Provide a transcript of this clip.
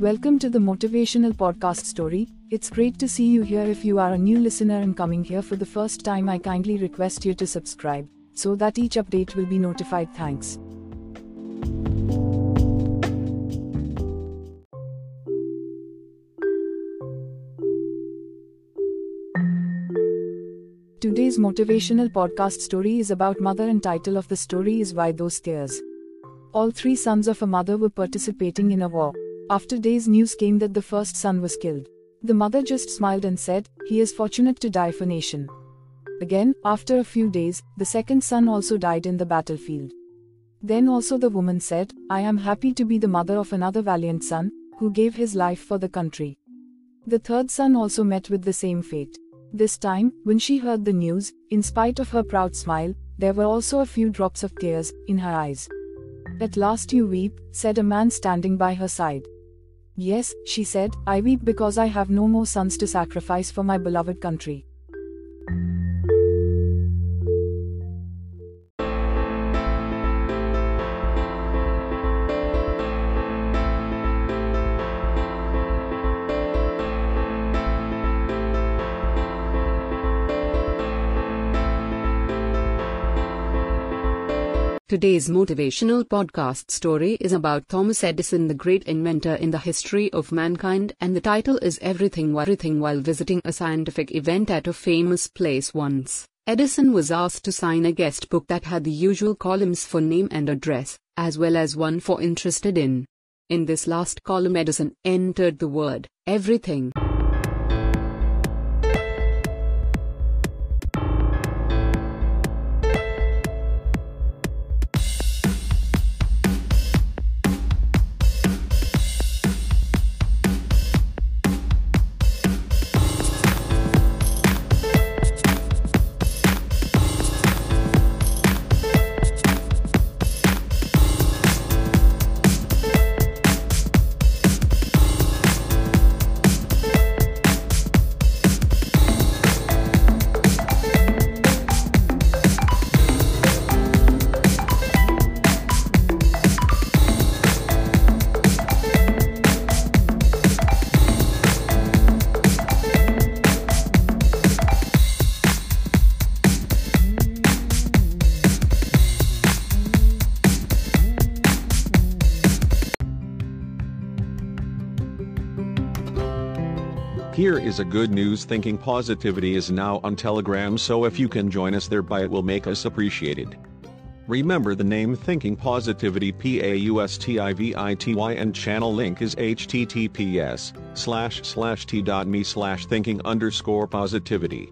Welcome to the Motivational Podcast Story. It's great to see you here. If you are a new listener and coming here for the first time, I kindly request you to subscribe so that each update will be notified. Thanks. Today's motivational podcast story is about mother and title of the story is Why Those Tears. All three sons of a mother were participating in a war. After days news came that the first son was killed. The mother just smiled and said, he is fortunate to die for nation. Again, after a few days, the second son also died in the battlefield. Then also the woman said, I am happy to be the mother of another valiant son, who gave his life for the country. The third son also met with the same fate. This time, when she heard the news, in spite of her proud smile, there were also a few drops of tears in her eyes. At last you weep, said a man standing by her side. Yes, she said, I weep because I have no more sons to sacrifice for my beloved country. Today's motivational podcast story is about Thomas Edison, the great inventor in the history of mankind, and the title is Everything Everything while visiting a scientific event at a famous place once. Edison was asked to sign a guest book that had the usual columns for name and address, as well as one for interested in. In this last column, Edison entered the word everything. Here is a good news thinking positivity is now on Telegram so if you can join us there by it will make us appreciated. Remember the name Thinking Positivity P-A-U-S-T-I-V-I-T-Y and channel link is https slash slash t.me slash thinking underscore positivity.